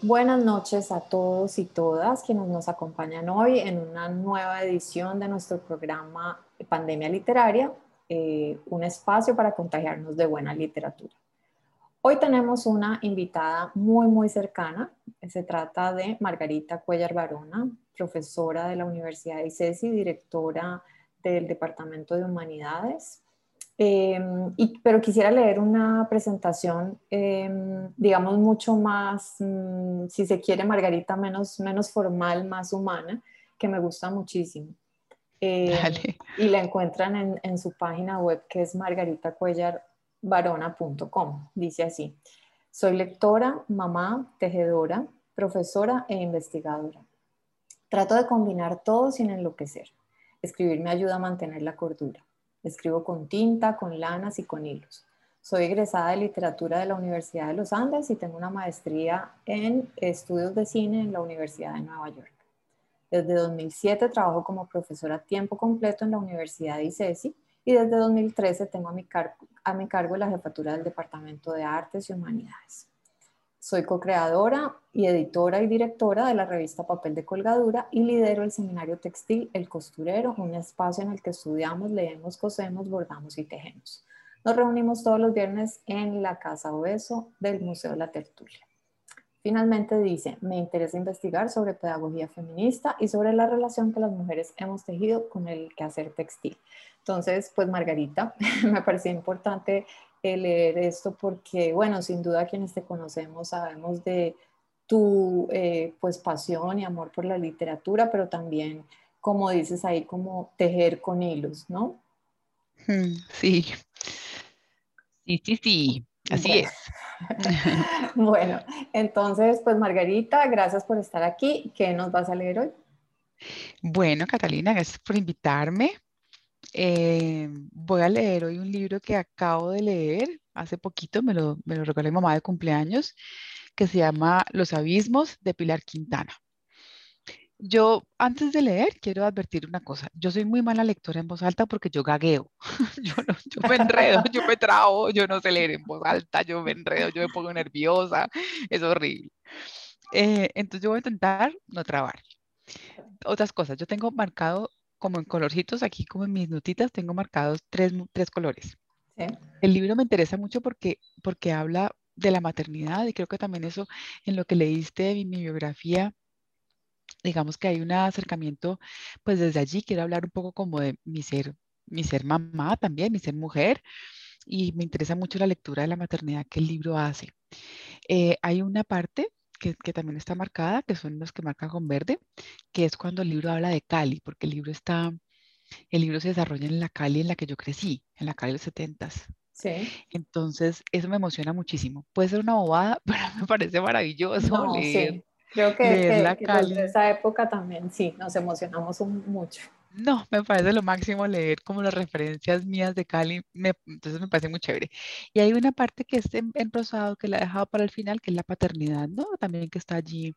Buenas noches a todos y todas quienes nos acompañan hoy en una nueva edición de nuestro programa Pandemia Literaria, eh, un espacio para contagiarnos de buena literatura. Hoy tenemos una invitada muy, muy cercana. Se trata de Margarita Cuellar Barona, profesora de la Universidad de ICESI, directora del Departamento de Humanidades. Em, pero quisiera leer una presentación, em, digamos, mucho más, mm, si se quiere, Margarita, menos, menos formal, más humana, que me gusta muchísimo. Em, y la encuentran en, en, su página web que es Margarita Cuellar varona.com. Dice así, soy lectora, mamá, tejedora, profesora e investigadora. Trato de combinar todo sin enloquecer. Escribir me ayuda a mantener la cordura. Escribo con tinta, con lanas y con hilos. Soy egresada de literatura de la Universidad de los Andes y tengo una maestría en estudios de cine en la Universidad de Nueva York. Desde 2007 trabajo como profesora a tiempo completo en la Universidad de ICESI y desde 2013 tengo a mi, a mi cargo la jefatura del Departamento de Artes y Humanidades. Soy co-creadora y editora y directora de la revista Papel de Colgadura y lidero el seminario textil El Costurero, un espacio en el que estudiamos, leemos, cosemos, bordamos y tejemos. Nos reunimos todos los viernes en la Casa Obeso del Museo de la Tertulia. Finalmente dice, me interesa investigar sobre pedagogía feminista y sobre la relación que las mujeres hemos tejido con el quehacer textil. Entonces, pues Margarita, me parecía importante leer esto porque, bueno, sin duda quienes te conocemos sabemos de tu eh, pues pasión y amor por la literatura, pero también, como dices ahí, como tejer con hilos, ¿no? Mm, sí, sí, sí, sí, así es. bueno, entonces, pues Margarita, gracias por estar aquí. ¿Qué nos vas a leer hoy? Bueno, Catalina, gracias por invitarme. Eh, voy a leer hoy un libro que acabo de leer hace poquito, me lo, me lo regaló mi mamá de cumpleaños, que se llama Los Abismos de Pilar Quintana. Yo, antes de leer, quiero advertir una cosa. Yo soy muy mala lectora en voz alta porque yo gagueo. Yo, yo me enredo, yo me trabo, yo no sé leer en voz alta, yo me enredo, yo me pongo nerviosa. Es horrible. Eh, entonces yo voy a intentar no trabar. Otras cosas, yo tengo marcado como en colorcitos, aquí como en mis notitas, tengo marcados tres, tres colores. El libro me interesa mucho porque, porque habla de la maternidad y creo que también eso en lo que leíste en mi biografía, digamos que hay un acercamiento, pues desde allí quiero hablar un poco como de mi ser, mi ser mamá también, mi ser mujer y me interesa mucho la lectura de la maternidad que el libro hace. Eh, hay una parte que, también está marcada, que son los que marcan con verde, que es cuando el libro habla de Cali, porque el libro está, el libro se desarrolla en la Cali en la que yo crecí, en la Cali de los 70 Sí. Entonces, eso me emociona muchísimo. Puede ser una bobada, pero me parece maravilloso leer. Sí. Creo que, que, que esa época también, sí, nos emocionamos mucho. No, me parece lo máximo leer como las referencias mías de Cali, entonces me parece muy chévere. Y hay una parte que es en, prosado que la he dejado para el final, que es la paternidad, ¿no? También que está allí,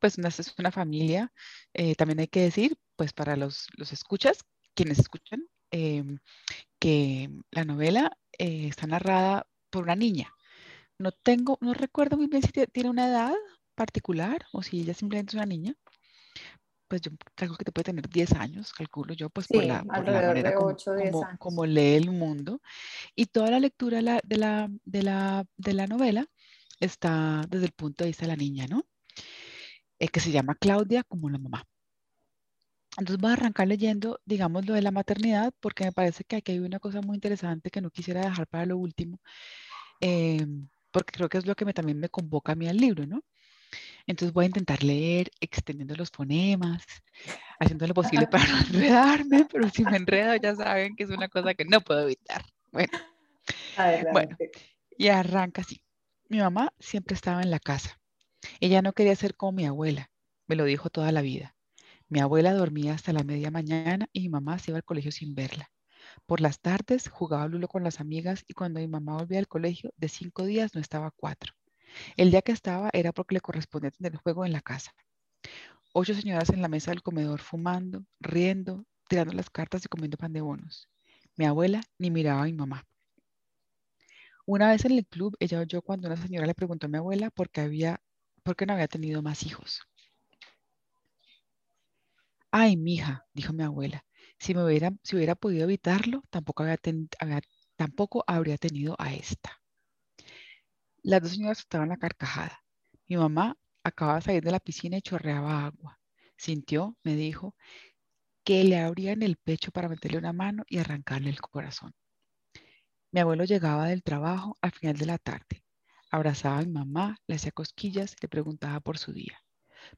pues una, es una familia, eh, también hay que decir, pues para los, los escuchas, quienes escuchan, em, que la novela eh, está narrada por una niña. No tengo, no recuerdo muy bien si tiene una edad particular o si ella simplemente es una niña, pues yo calculo que te puede tener 10 años, calculo yo, pues por, la, manera como, lee el mundo. Y toda la lectura de la, de, la, de, la, de la novela está desde el punto de vista de la niña, ¿no? Eh, que se llama Claudia como la mamá. Entonces voy a arrancar leyendo, digamos, lo de la maternidad, porque me parece que aquí hay una cosa muy interesante que no quisiera dejar para lo último, em, porque creo que es lo que me, también me convoca a mí al libro, ¿no? Entonces voy a intentar leer extendiendo los fonemas, haciendo lo posible para no enredarme, pero si me enredo ya saben que es una cosa que no puedo evitar. Bueno, bueno y arranca así. Mi mamá siempre estaba en la casa. Ella no quería ser como mi abuela, me lo dijo toda la vida. Mi abuela dormía hasta la media mañana y mi mamá se iba al colegio sin verla. Por las tardes jugaba lulo con las amigas y cuando mi mamá volvía al colegio, de cinco días no estaba cuatro. El día que estaba era porque le correspondía tener juego en la casa. Ocho señoras en la mesa del comedor fumando, riendo, tirando las cartas y comiendo pan de bonos. Mi abuela ni miraba a mi mamá. Una vez en el club, ella oyó cuando una señora le preguntó a mi abuela por qué, había, por qué no había tenido más hijos. Ay, mija, dijo mi abuela, si, me hubiera, si hubiera podido evitarlo, tampoco, tampoco habría tenido a esta. Las dos señoras estaban la carcajada. Mi mamá acababa de salir de la piscina y chorreaba agua. Sintió, me dijo, que le abrían el pecho para meterle una mano y arrancarle el corazón. Mi abuelo llegaba del trabajo al final de la tarde. Abrazaba a mi mamá, le hacía cosquillas, le preguntaba por su día.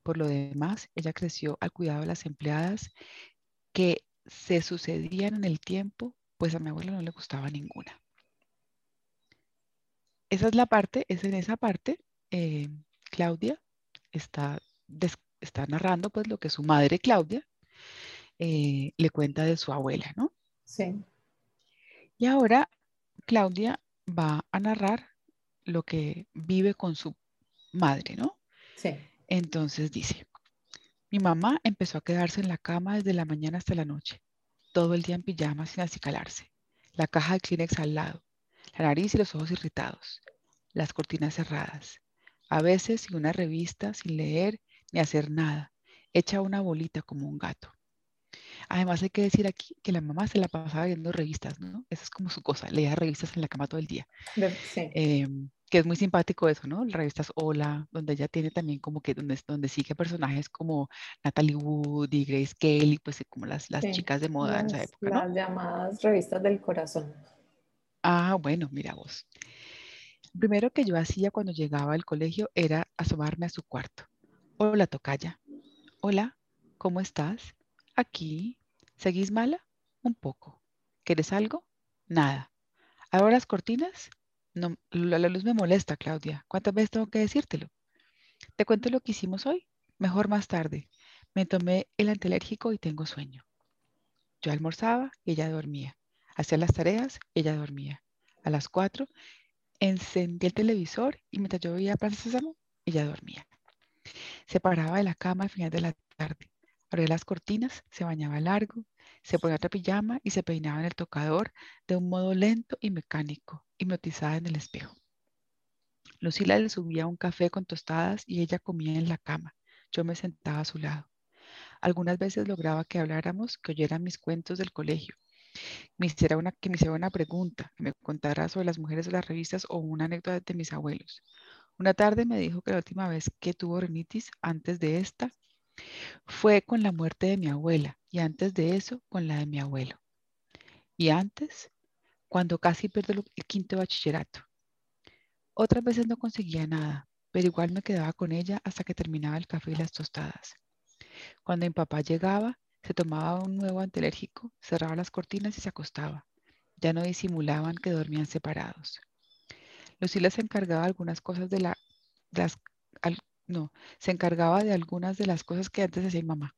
Por lo demás, ella creció al cuidado de las empleadas que se sucedían en el tiempo, pues a mi abuelo no le gustaba ninguna. Esa es la parte, es en esa parte, eh, Claudia está, está narrando pues lo que su madre Claudia eh, le cuenta de su abuela, ¿no? Sí. Y ahora Claudia va a narrar lo que vive con su madre, ¿no? Sí. Entonces dice, mi mamá empezó a quedarse en la cama desde la mañana hasta la noche, todo el día en pijama sin acicalarse, la caja de Kleenex al lado, la nariz y los ojos irritados, las cortinas cerradas, a veces sin una revista, sin leer ni hacer nada, hecha una bolita como un gato. Además hay que decir aquí que la mamá se la pasaba viendo revistas, ¿no? Esa es como su cosa, leía revistas en la cama todo el día. Sí. Em, que es muy simpático eso, ¿no? Las revistas Hola, donde ella tiene también como que donde, donde sigue personajes como Natalie Wood y Grace Kelly, pues como las, las chicas de moda en esa época, ¿no? Las llamadas revistas del corazón. Ah, bueno, mira vos. primero que yo hacía cuando llegaba al colegio era asomarme a su cuarto. Hola, tocaya. Hola, ¿cómo estás? Aquí. ¿Seguís mala? Un poco. ¿Quieres algo? Nada. ¿Abro las cortinas? No, la, luz me molesta, Claudia. ¿Cuántas veces tengo que decírtelo? ¿Te cuento lo que hicimos hoy? Mejor más tarde. Me tomé el antialérgico y tengo sueño. Yo almorzaba y ella dormía. Hacía las tareas ella dormía. A las cuatro encendí el televisor y mientras yo veía Plaza Sésamo, ella dormía. Se paraba de la cama al final de la tarde. Abría las cortinas, se bañaba largo, se ponía otra pijama y se peinaba en el tocador de un modo lento y mecánico, hipnotizada en el espejo. Lucila le subía un café con tostadas y ella comía en la cama. Yo me sentaba a su lado. Algunas veces lograba que habláramos, que oyera mis cuentos del colegio, me hiciera una, que me hiciera una pregunta, que me contara sobre las mujeres de las revistas o una anécdota de mis abuelos. Una tarde me dijo que la última vez que tuvo rinitis, antes de esta, fue con la muerte de mi abuela y antes de eso con la de mi abuelo. Y antes, cuando casi pierdo el quinto bachillerato. Otras veces no conseguía nada, pero igual me quedaba con ella hasta que terminaba el café y las tostadas. Cuando mi papá llegaba, se tomaba un nuevo antialérgico, cerraba las cortinas y se acostaba. Ya no disimulaban que dormían separados. Lucila se encargaba de algunas cosas de la, las, no, se encargaba de algunas de las cosas que antes hacía mi mamá.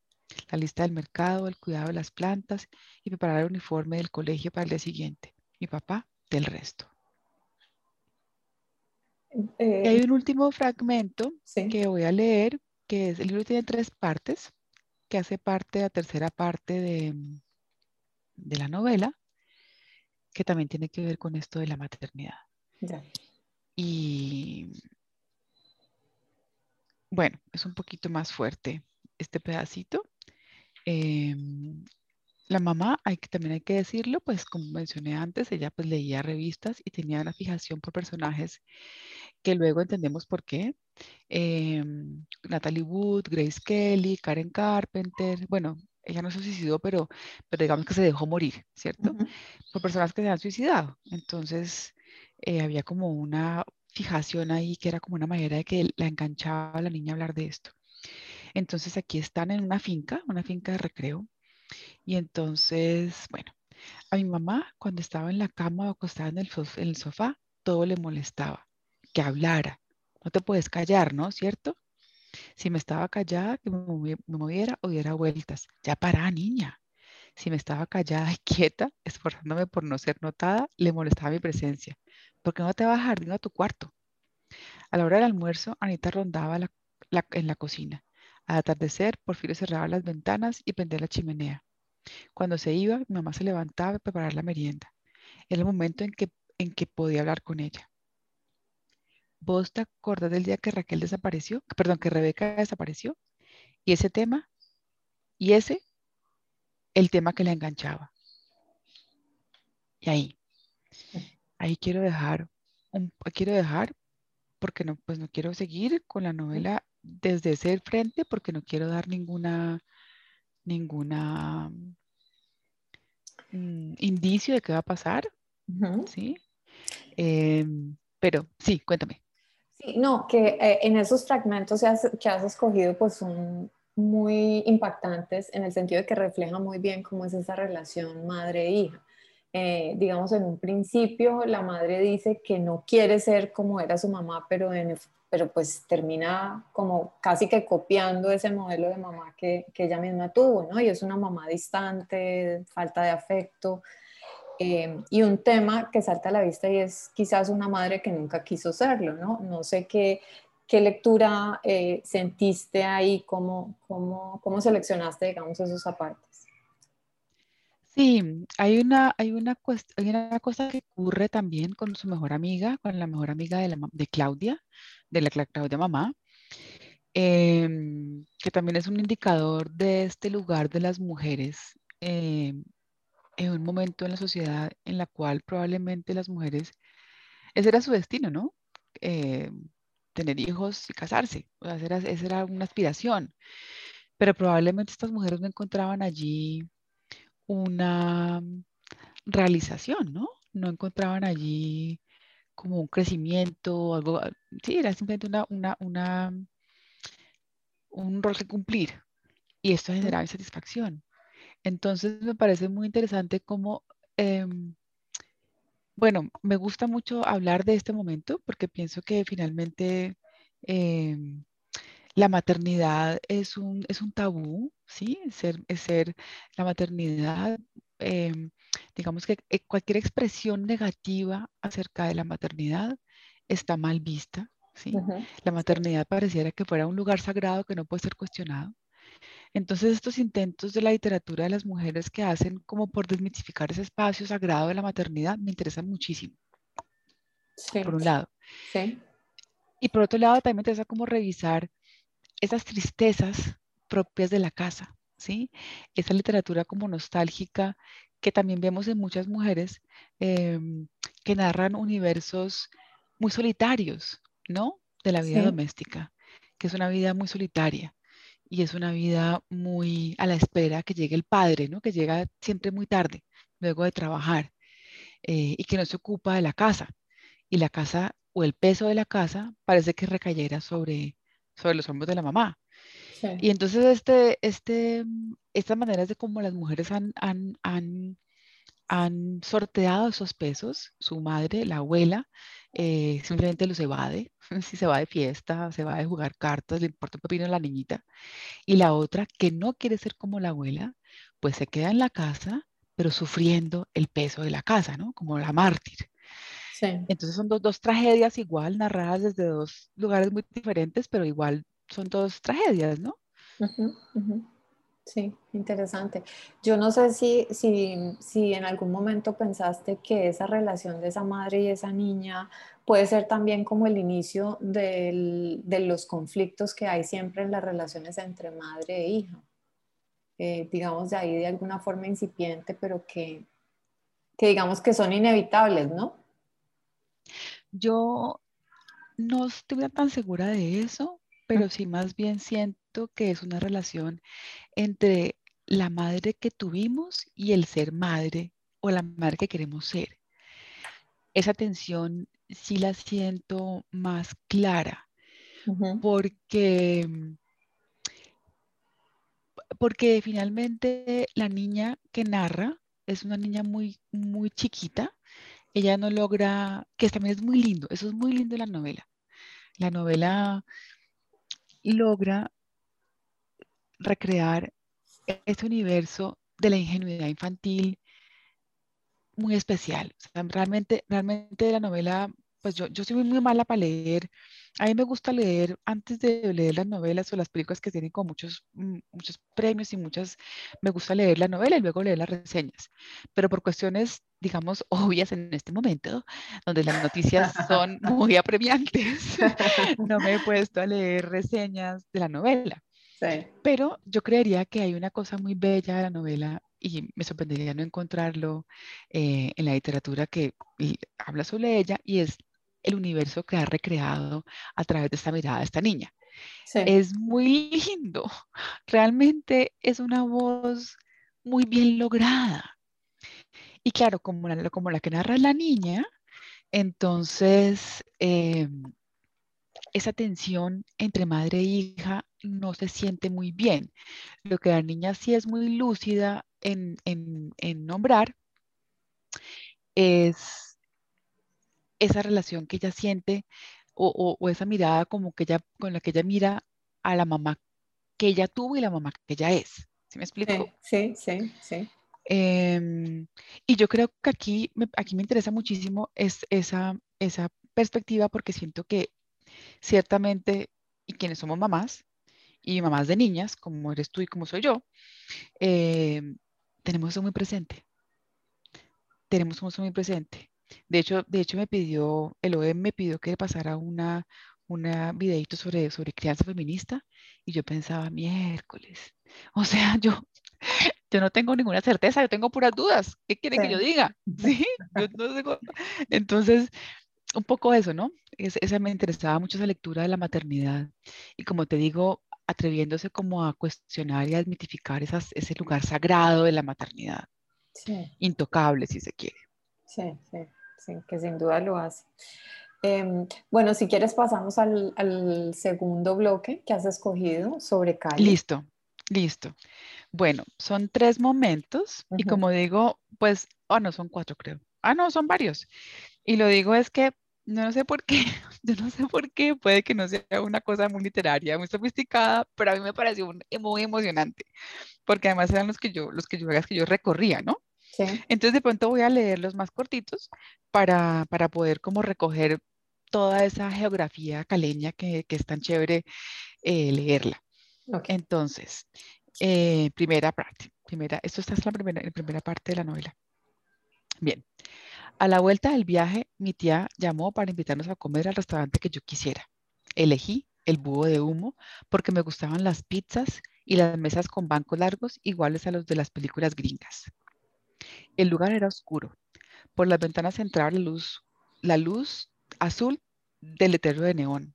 La lista del mercado, el cuidado de las plantas y preparar el uniforme del colegio para el día siguiente. Mi papá del resto. Eh, hay un último fragmento que voy a leer, que es, el libro tiene tres partes, que hace parte de la tercera parte de, de la novela, que también tiene que ver con esto de la maternidad. Y bueno, es un poquito más fuerte este pedacito. Em, la mamá, hay que, también hay que decirlo, pues como mencioné antes, ella pues leía revistas y tenía una fijación por personajes que luego entendemos por qué. Em, Natalie Wood, Grace Kelly, Karen Carpenter, bueno, ella no se suicidó, pero, pero digamos que se dejó morir, ¿cierto? Por personas que se han suicidado. Entonces, eh, había como una fijación ahí que era como una manera de que la enganchaba a la niña a hablar de esto. Entonces aquí están en una finca, una finca de recreo. Y entonces, bueno, a mi mamá cuando estaba en la cama o acostada en el, en el sofá, todo le molestaba, que hablara. No te puedes callar, ¿no? ¿Cierto? Si me estaba callada, que me moviera o diera vueltas. Ya para, niña. Si me estaba callada y quieta, esforzándome por no ser notada, le molestaba mi presencia. ¿Por qué no te vas a jardín a tu cuarto? A la hora del almuerzo, Anita rondaba en la cocina. Al atardecer, Porfirio cerraba las ventanas y prendía la chimenea. Cuando se iba, mi mamá se levantaba a preparar la merienda. Era el momento en que en que podía hablar con ella. ¿Vos te acordás del día que Raquel desapareció? Perdón, que Rebeca desapareció. Y ese tema, y ese, el tema que la enganchaba. Y ahí, ahí quiero dejar, un, quiero dejar, porque no, pues no quiero seguir con la novela desde ese frente, porque no quiero dar ninguna, ninguna mm, indicio de qué va a pasar, ¿sí? Em, pero sí, cuéntame. Sí, no, que eh, en esos fragmentos que has escogido pues son muy impactantes en el sentido de que reflejan muy bien cómo es esa relación madre-hija. Eh, digamos, en un principio la madre dice que no quiere ser como era su mamá, pero, pero pues termina como casi que copiando ese modelo de mamá que, que ella misma tuvo, ¿no? Y es una mamá distante, falta de afecto. Eh, y un tema que salta a la vista y es quizás una madre que nunca quiso serlo, ¿no? No sé qué, qué lectura eh, sentiste ahí, cómo, cómo, cómo seleccionaste, digamos, esos apartes. Sí, hay una, hay, una hay una cosa que ocurre también con su mejor amiga, con la mejor amiga de Claudia, de la Claudia mamá, em, que también es un indicador de este lugar de las mujeres em, en un momento en la sociedad en la cual probablemente las mujeres, ese era su destino, ¿no? Eh, tener hijos y casarse, esa era una aspiración, pero probablemente estas mujeres no encontraban allí una realización, ¿no? No encontraban allí como un crecimiento, algo, sí, era simplemente una, una, una, un rol que cumplir y esto generaba insatisfacción. Entonces me parece muy interesante cómo, em, bueno, me gusta mucho hablar de este momento porque pienso que finalmente em, la maternidad es un, es un tabú, ¿sí? Ser, ser la maternidad, em, digamos que eh, cualquier expresión negativa acerca de la maternidad está mal vista, ¿sí? La maternidad pareciera que fuera un lugar sagrado que no puede ser cuestionado. Entonces, estos intentos de la literatura de las mujeres que hacen como por desmitificar ese espacio sagrado de la maternidad me interesan muchísimo. Sí. Por un lado. Sí. Y por otro lado, también me interesa como revisar esas tristezas propias de la casa, ¿sí? Esa literatura como nostálgica que también vemos en muchas mujeres em, que narran universos muy solitarios, ¿no? De la vida doméstica, que es una vida muy solitaria y es una vida muy a la espera que llegue el padre, ¿no? Que llega siempre muy tarde, luego de trabajar, eh, y que no se ocupa de la casa. Y la casa o el peso de la casa parece que recayera sobre, sobre los hombros de la mamá. Y entonces este, este, estas maneras de cómo las mujeres han, han, han, han sorteado esos pesos, su madre, la abuela, eh, simplemente los evade, si se va de fiesta, se va de jugar cartas, le importa un pepino a la niñita. Y la otra, que no quiere ser como la abuela, pues se queda en la casa, pero sufriendo el peso de la casa, ¿no? Como la mártir. Sí. Entonces son dos, dos tragedias igual, narradas desde dos lugares muy diferentes, pero igual son dos tragedias, ¿no? Sí, interesante. Yo no sé si, si, si, en algún momento pensaste que esa relación de esa madre y esa niña puede ser también como el inicio de los conflictos que hay siempre en las relaciones entre madre e hija. Eh, digamos de ahí de alguna forma incipiente, pero que, que digamos que son inevitables, ¿no? Yo no estuve tan segura de eso, pero sí más bien siento que es una relación entre la madre que tuvimos y el ser madre o la madre que queremos ser. Esa tensión sí la siento más clara porque, porque finalmente la niña que narra es una niña muy, muy chiquita. Ella no logra, que también es muy lindo, eso es muy lindo en la novela. La novela logra recrear este universo de la ingenuidad infantil muy especial. realmente, realmente la novela pues yo, yo soy muy, muy mala para leer. A mí me gusta leer antes de leer las novelas o las películas que tienen con muchos, mm, muchos premios y muchas, me gusta leer la novela y luego leer las reseñas. Pero por cuestiones, digamos, obvias en este momento, donde las noticias son muy apremiantes, no me he puesto a leer reseñas de la novela. Sí. Pero yo creería que hay una cosa muy bella de la novela y me sorprendería no encontrarlo eh, en la literatura que habla sobre ella y es el universo que ha recreado a través de esta mirada de esta niña. Sí. Es muy lindo, realmente es una voz muy bien lograda. Y claro, como la, como la que narra la niña, entonces em, esa tensión entre madre e hija no se siente muy bien. Lo que la niña sí es muy lúcida en, nombrar es esa relación que ella siente o, esa mirada como que ella, con la que ella mira a la mamá que ella tuvo y la mamá que ella es. ¿Sí me explico? Sí, sí, sí. Em, y yo creo que aquí me, aquí me interesa muchísimo es esa, esa perspectiva porque siento que ciertamente, y quienes somos mamás, y mamás de niñas, como eres tú y como soy yo, em, tenemos eso muy presente. Tenemos eso muy presente. De hecho, de hecho me pidió, el OEM me pidió que pasara una, una videito sobre, sobre crianza feminista y yo pensaba, miércoles. O sea, yo, yo no tengo ninguna certeza, yo tengo puras dudas. ¿Qué quiere que yo diga? Sí, yo no tengo... Entonces, un poco eso, ¿no? esa me interesaba mucho esa lectura de la maternidad. Y como te digo, atreviéndose como a cuestionar y a desmitificar ese lugar sagrado de la maternidad. Sí. Intocable, si se quiere. Sí, sí, sí, que sin duda lo hace. Em, bueno, si quieres pasamos al, al, segundo bloque que has escogido sobre Cali. Listo, listo. Bueno, son tres momentos y como digo, pues, ah, oh, no, son cuatro creo. Ah, no, son varios. Y lo digo es que no sé por qué, yo no sé por qué, puede que no sea una cosa muy literaria, muy sofisticada, pero a mí me pareció muy emocionante, porque además eran los que yo, los que yo, que yo recorría, ¿no? Sí. Entonces de pronto voy a leer los más cortitos para, para poder como recoger toda esa geografía caleña que, que es tan chévere eh, leerla. Okay. Entonces, eh, primera parte, primera, esto está en la primera, en la primera parte de la novela. Bien, a la vuelta del viaje, mi tía llamó para invitarnos a comer al restaurante que yo quisiera. Elegí el búho de humo porque me gustaban las pizzas y las mesas con bancos largos iguales a los de las películas gringas. El lugar era oscuro. Por las ventanas entraba la luz, la luz azul del letrero de neón.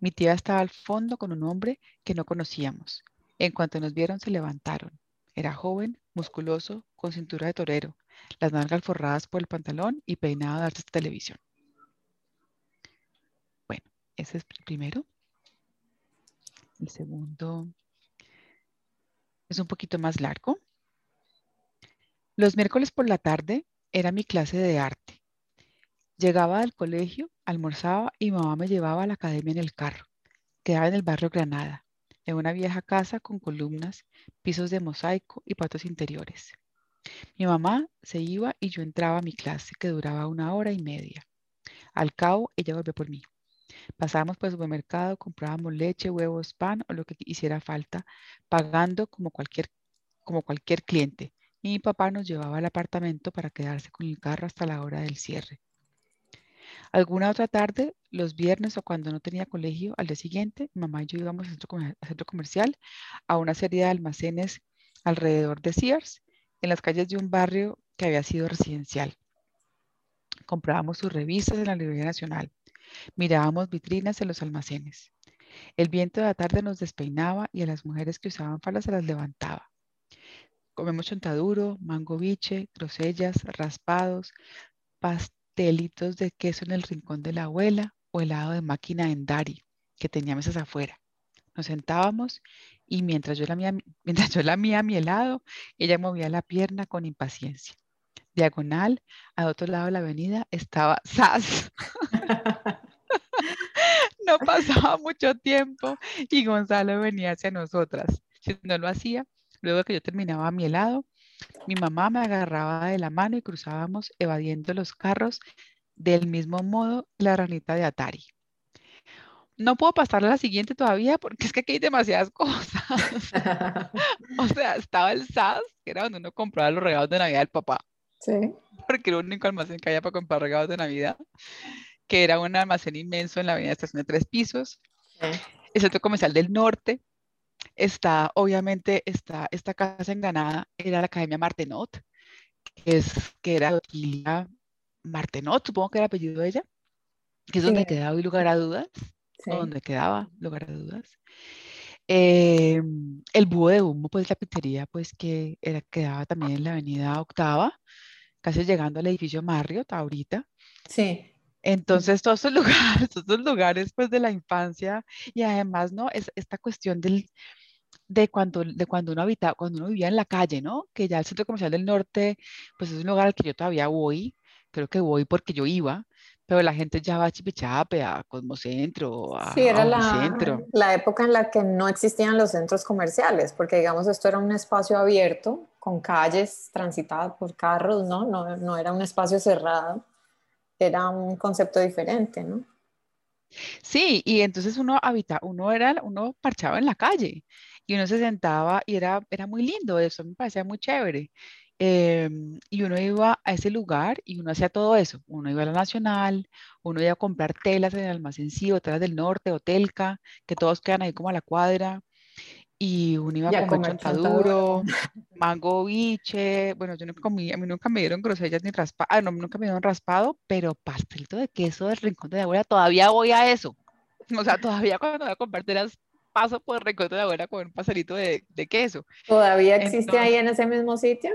Mi tía estaba al fondo con un hombre que no conocíamos. En cuanto nos vieron, se levantaron. Era joven, musculoso, con cintura de torero, las nalgas forradas por el pantalón y peinado de de televisión. Bueno, ese es el primero. El segundo es un poquito más largo. Los miércoles por la tarde era mi clase de arte. Llegaba al colegio, almorzaba y mamá me llevaba a la academia en el carro. Quedaba en el barrio Granada, en una vieja casa con columnas, pisos de mosaico y patos interiores. Mi mamá se iba y yo entraba a mi clase que duraba una hora y media. Al cabo, ella volvió por mí. Pasábamos por el supermercado, comprábamos leche, huevos, pan o lo que hiciera falta, pagando como cualquier, como cualquier cliente. Y mi papá nos llevaba al apartamento para quedarse con el carro hasta la hora del cierre. Alguna otra tarde, los viernes o cuando no tenía colegio, al día siguiente, mi mamá y yo íbamos al centro comercial, a una serie de almacenes alrededor de Sears en las calles de un barrio que había sido residencial. Comprábamos sus revistas en la Librería Nacional. Mirábamos vitrinas en los almacenes. El viento de la tarde nos despeinaba y a las mujeres que usaban faldas se las levantaba. Comemos chontaduro, mango biche, grosellas, raspados, pastelitos de queso en el rincón de la abuela o helado de máquina en Dari, que tenía mesas afuera. Nos sentábamos y mientras yo, lamía, mientras yo lamía mi helado, ella movía la pierna con impaciencia. Diagonal, al otro lado de la avenida, estaba SAS. no pasaba mucho tiempo y Gonzalo venía hacia nosotras. Si no lo hacía, luego que yo terminaba mi helado, mi mamá me agarraba de la mano y cruzábamos evadiendo los carros del mismo modo la ranita de Atari. No puedo pasar a la siguiente todavía porque es que aquí hay demasiadas cosas. o sea, estaba el SAS, que era donde uno compraba los regalos de Navidad del papá. Sí. Porque era el único almacén que había para comprar regalos de Navidad, que era un almacén inmenso en la avenida Estación de Tres Pisos. El centro comercial del norte. Está, obviamente, está esta casa en Ganada, era la Academia Martenot, que, es, que era Martenot, supongo que era el apellido de ella, que es donde quedaba hoy lugar a dudas donde quedaba, lugar de dudas. Eh, el búho de humo, pues la pizzería, pues que era, quedaba también en la avenida Octava, casi llegando al edificio Marriott ahorita. Sí. Entonces, todos esos lugares, todos esos lugares, pues, de la infancia, y además, ¿no? Es esta cuestión del, de cuando, de cuando uno habitaba, cuando uno vivía en la calle, ¿no? Que ya el Centro Comercial del Norte, pues, es un lugar al que yo todavía voy, creo que voy porque yo iba, pero la gente ya va a Chipichape, a Cosmocentro, a, sí, era la, la, época en la que no existían los centros comerciales, porque digamos esto era un espacio abierto con calles transitadas por carros, ¿no? No, no era un espacio cerrado, era un concepto diferente, ¿no? Sí, y entonces uno habita, uno era, uno parchaba en la calle y uno se sentaba y era, era muy lindo, eso me parecía muy chévere. Em, y uno iba a ese lugar y uno hacía todo eso. Uno iba a la Nacional, uno iba a comprar telas en el almacén sí, telas del norte, Hotelca, que todos quedan ahí como a la cuadra. Y uno iba a comer, chontaduro, mango biche. Bueno, yo nunca comí, a mí nunca me dieron grosellas ni raspado. Ah, no, nunca me dieron raspado, pero pastelito de queso del rincón de la abuela, todavía voy a eso. O sea, todavía cuando voy a comprar telas paso por el rincón de la abuela con un pastelito de, de queso. ¿Todavía existe ahí en ese mismo sitio?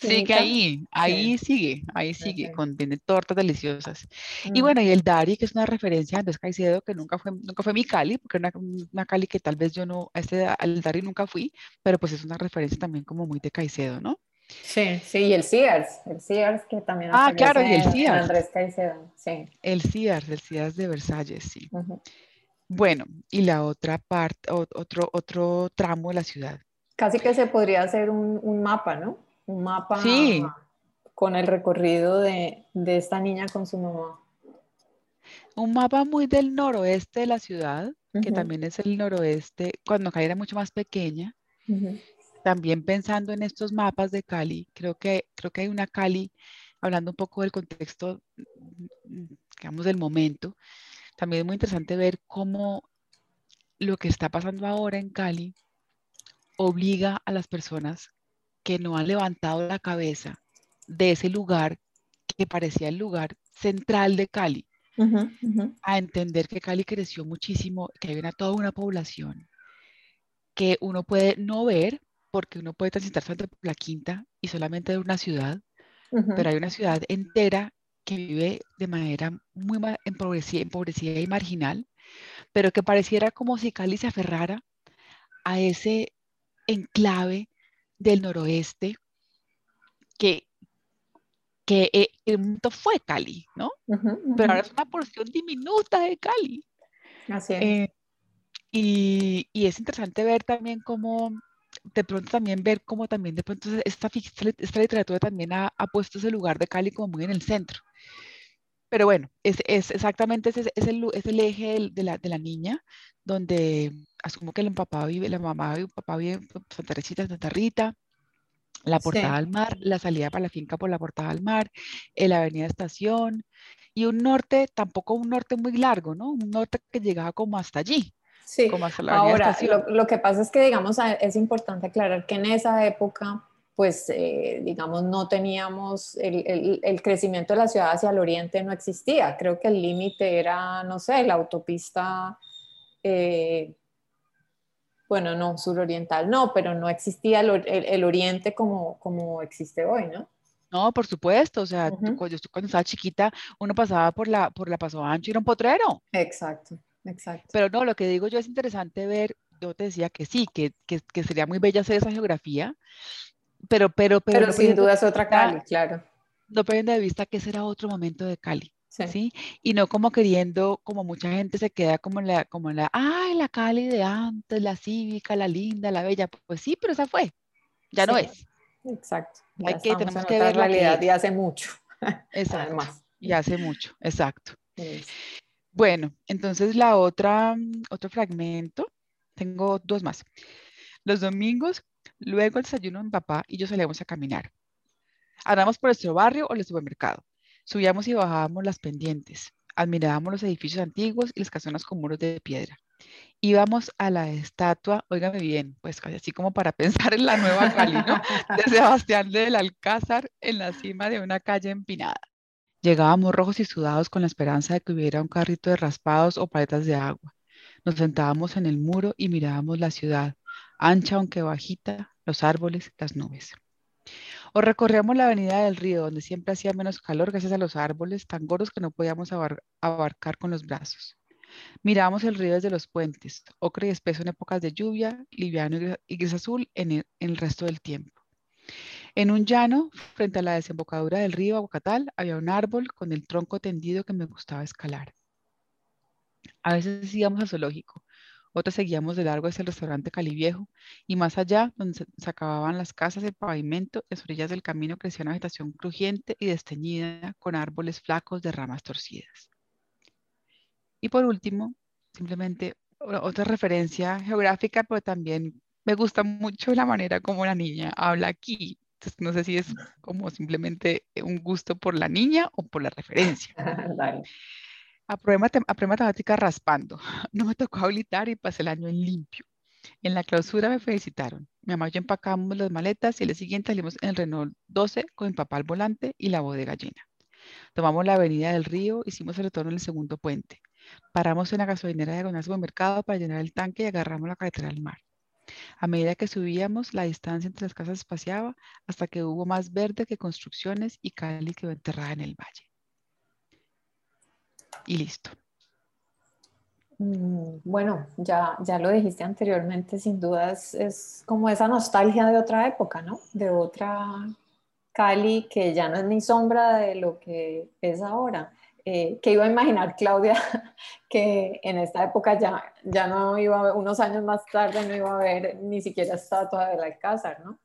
Sí, que ahí, ahí sigue, ahí sigue, contiene tortas deliciosas. Y mm. bueno, y el Dari, que es una referencia a Andrés Caicedo, que nunca fue, nunca fue mi Cali, porque era una, una Cali que tal vez yo no, este, al Dari nunca fui, pero pues es una referencia también como muy de Caicedo, ¿no? Sí, sí, y el Sears, el Sears que también Ah, claro, y el Sears. Andrés Caicedo, sí. El Sears, el Sears de Versalles, sí. Bueno, y la otra parte, otro, otro tramo de la ciudad. Casi que se podría hacer un, un mapa, ¿no? un mapa con el recorrido de, esta niña con su mamá. Un mapa muy del noroeste de la ciudad, que también es el noroeste, cuando Cali era mucho más pequeña. También pensando en estos mapas de Cali, creo que, creo que hay una Cali, hablando un poco del contexto, digamos, del momento, también es muy interesante ver cómo lo que está pasando ahora en Cali obliga a las personas que no han levantado la cabeza de ese lugar que parecía el lugar central de Cali, a entender que Cali creció muchísimo, que hay una, toda una población que uno puede no ver, porque uno puede transitar solamente por la quinta y solamente de una ciudad, pero hay una ciudad entera que vive de manera muy empobrecida, empobrecida y marginal, pero que pareciera como si Cali se aferrara a ese enclave del noroeste que, que eh, el mundo fue Cali, ¿no? Pero ahora es una porción diminuta de Cali. Así es. Eh, y, y, es interesante ver también cómo, de pronto también ver cómo también de pronto esta, esta literatura también ha, ha, puesto ese lugar de Cali como muy en el centro. Pero bueno, es, es exactamente ese, es, el, es el eje de, la, de la niña, donde asumo que el papá vive, la mamá vive, el papá vive en Santa Teresita, Santa Rita, la portada al mar, la salida para la finca por la portada al mar, la avenida Estación, y un norte, tampoco un norte muy largo, ¿no? Un norte que llegaba como hasta allí. Sí, como hasta la ahora lo, lo, que pasa es que, digamos, es importante aclarar que en esa época pues eh, digamos no teníamos el, el, crecimiento de la ciudad hacia el oriente no existía. Creo que el límite era, no sé, la autopista, eh, bueno, no, suroriental, no, pero no existía el, oriente como, como existe hoy, ¿no? No, por supuesto, o sea, cuando, cuando estaba chiquita, uno pasaba por la, por la Paso Ancho y era un potrero. Exacto, exacto. Pero no, lo que digo yo es interesante ver, yo te decía que sí, que, que, que sería muy bella hacer esa geografía, pero, pero, pero, pero sin duda es otra Cali, claro. No pierden de vista que ese era otro momento de Cali. Sí. Y no como queriendo, como mucha gente se queda como en la, como la, ay, la Cali de antes, la cívica, la linda, la bella. Pues sí, pero esa fue, ya no es. Exacto. Hay que, tenemos que ver la realidad de hace mucho. Exacto. Y hace mucho, exacto. Bueno, entonces la otra, otro fragmento, tengo dos más. Los domingos, luego el desayuno de mi papá y yo salíamos a caminar. Andamos por nuestro barrio o el supermercado. Subíamos y bajábamos las pendientes. Admirábamos los edificios antiguos y las casonas con muros de piedra. Íbamos a la estatua, óigame bien, pues casi así como para pensar en la nueva Cali, ¿no? De Sebastián del Alcázar en la cima de una calle empinada. Llegábamos rojos y sudados con la esperanza de que hubiera un carrito de raspados o paletas de agua. Nos sentábamos en el muro y mirábamos la ciudad, ancha aunque bajita, los árboles, las nubes. O recorríamos la avenida del río, donde siempre hacía menos calor gracias a los árboles tan gordos que no podíamos abarcar con los brazos. Mirábamos el río desde los puentes, ocre y espeso en épocas de lluvia, liviano y gris azul en el, resto del tiempo. En un llano, frente a la desembocadura del río Aguacatal, había un árbol con el tronco tendido que me gustaba escalar. A veces íbamos al zoológico, otras seguíamos de largo hacia el restaurante Caliviejo y más allá, donde se, acababan las casas, el pavimento, las orillas del camino crecía una vegetación crujiente y desteñida con árboles flacos de ramas torcidas. Y por último, simplemente otra referencia geográfica, pero también me gusta mucho la manera como la niña habla aquí. No sé si es como simplemente un gusto por la niña o por la referencia. Aprobé, matemática raspando. No me tocó habilitar y pasé el año en limpio. En la clausura me felicitaron. Mi mamá y yo empacamos las maletas y el siguiente salimos en el Renault 12 con mi papá al volante y la bodega llena. Tomamos la avenida del río, hicimos el retorno en el segundo puente. Paramos en la gasolinera de del mercado para llenar el tanque y agarramos la carretera al mar. A medida que subíamos, la distancia entre las casas espaciaba hasta que hubo más verde que construcciones y Cali quedó enterrada en el valle y listo. Mm, bueno, ya, ya lo dijiste anteriormente, sin duda es, como esa nostalgia de otra época, ¿no? De otra Cali que ya no es ni sombra de lo que es ahora. Eh, que iba a imaginar Claudia que en esta época ya, ya no iba, unos años más tarde no iba a haber ni siquiera estatua del Alcázar, ¿no?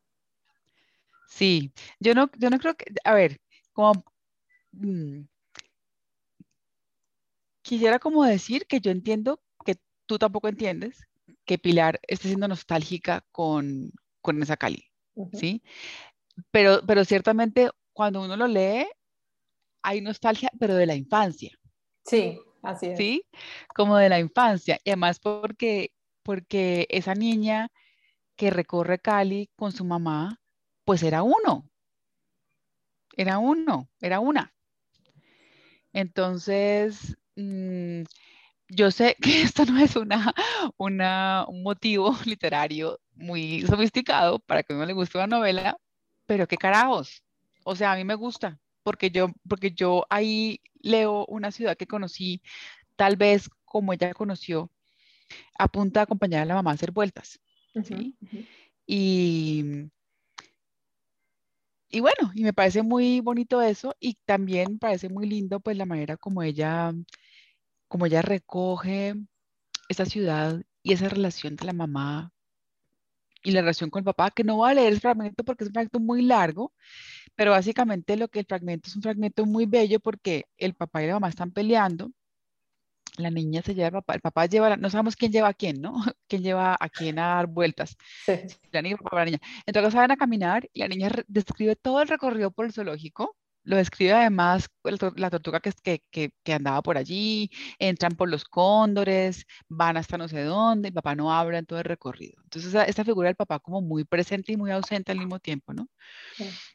Sí, yo no, yo no creo que, a ver, como mm, quisiera como decir que yo entiendo que tú tampoco entiendes que Pilar esté siendo nostálgica con, con esa Cali, ¿sí? Pero, pero ciertamente cuando uno lo lee, hay nostalgia, pero de la infancia. Sí, así es. Sí, como de la infancia. Y además porque, porque esa niña que recorre Cali con su mamá, pues era uno. Era uno, era una. Entonces, Mm, yo sé que esto no es una, un motivo literario muy sofisticado para que uno le guste una novela, pero qué carajos. O sea, a mí me gusta, porque yo, porque yo ahí leo una ciudad que conocí, tal vez como ella conoció, a punta de acompañar a la mamá a hacer vueltas. Y, y bueno, y me parece muy bonito eso y también me parece muy lindo pues la manera como ella como ella recoge esa ciudad y esa relación de la mamá y la relación con el papá, que no voy a leer el fragmento porque es un fragmento muy largo, pero básicamente lo que el fragmento es un fragmento muy bello porque el papá y la mamá están peleando, la niña se lleva al papá, el papá lleva, no sabemos quién lleva a quién, ¿no? ¿Quién lleva a quién a dar vueltas? La niña, papá, la niña. Entonces van a caminar y la niña describe todo el recorrido por el zoológico, lo describe además la tortuga que, que, que, andaba por allí, entran por los cóndores, van hasta no sé dónde, el papá no habla en todo el recorrido. Entonces, esta figura del papá como muy presente y muy ausente al mismo tiempo, ¿no?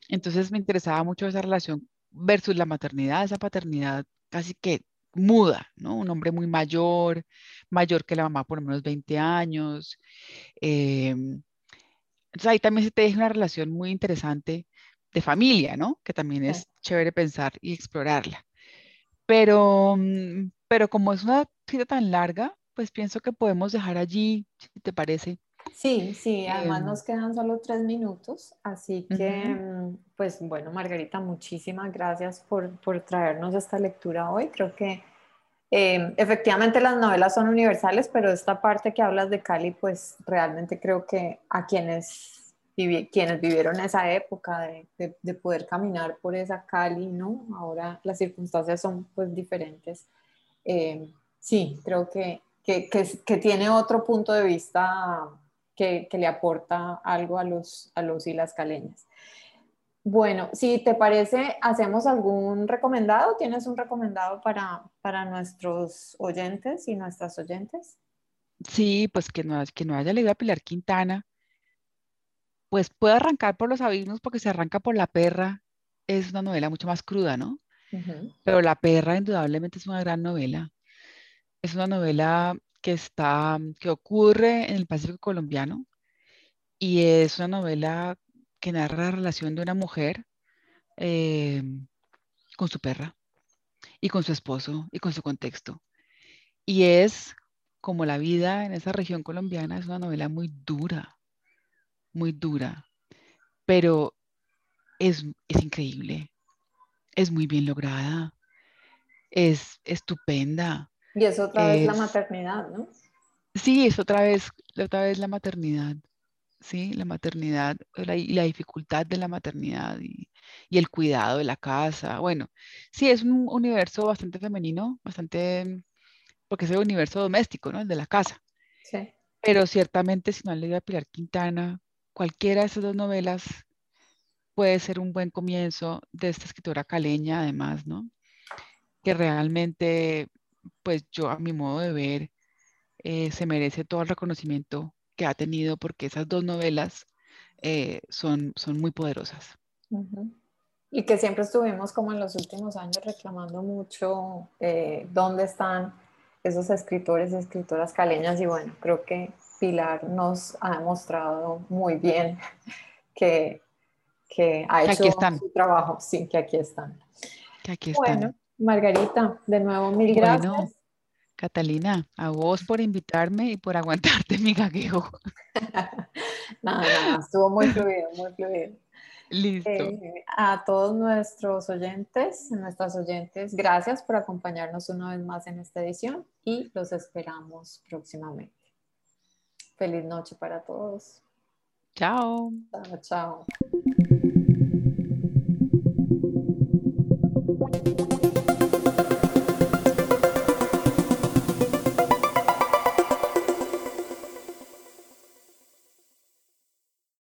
Entonces, me interesaba mucho esa relación versus la maternidad, esa paternidad casi que muda, ¿no? Un hombre muy mayor, mayor que la mamá por lo menos 20 años. Em, entonces, ahí también se te deja una relación muy interesante de familia, ¿no? Que también es chévere pensar y explorarla. Pero, mm, pero como es una cita tan larga, pues pienso que podemos dejar allí, si te parece. Sí, sí, además em, nos quedan solo tres minutos, así que, mm, pues bueno, Margarita, muchísimas gracias por, por traernos esta lectura hoy. Creo que em, efectivamente las novelas son universales, pero esta parte que hablas de Cali, pues realmente creo que a quienes quienes vivieron esa época de, de, poder caminar por esa Cali, ¿no? Ahora las circunstancias son pues diferentes. Eh, sí, creo que, que, que, tiene otro punto de vista que, le aporta algo a los, a los y las caleñas. Bueno, si te parece, hacemos algún recomendado. ¿Tienes un recomendado para, para nuestros oyentes y nuestras oyentes? Sí, pues que no, que no haya leído a Pilar Quintana, pues puede arrancar por los abismos porque se arranca por La Perra, es una novela mucho más cruda, ¿no? Pero La Perra indudablemente es una gran novela. Es una novela que está, que ocurre en el Pacífico colombiano y es una novela que narra la relación de una mujer eh, con su perra y con su esposo y con su contexto. Y es como la vida en esa región colombiana, es una novela muy dura, muy dura, pero es, es increíble, es muy bien lograda, es estupenda. Y es otra vez la maternidad, ¿no? Sí, es otra vez, otra vez la maternidad. ¿sí? La maternidad y la, dificultad de la maternidad y, el cuidado de la casa. Bueno, sí, es un universo bastante femenino, bastante, porque es el universo doméstico, ¿no? El de la casa. Sí. Pero ciertamente, si no han leído a Pilar Quintana, cualquiera de esas dos novelas puede ser un buen comienzo de esta escritora caleña, además, ¿no? Que realmente, pues yo a mi modo de ver, eh, se merece todo el reconocimiento que ha tenido porque esas dos novelas eh, son, son muy poderosas. Y que siempre estuvimos como en los últimos años reclamando mucho eh, dónde están esos escritores y escritoras caleñas y bueno, creo que Pilar nos ha demostrado muy bien que, que ha hecho su trabajo, sí, que aquí están. Que aquí están. Bueno, Margarita, de nuevo mil gracias. Catalina, a vos por invitarme y por aguantarte mi gaguejo. nada, nada, estuvo muy fluido, muy fluido. Listo. Eh, a todos nuestros oyentes, nuestras oyentes, gracias por acompañarnos una vez más en esta edición y los esperamos próximamente. Feliz noche para todos. Chao. Chao, chao.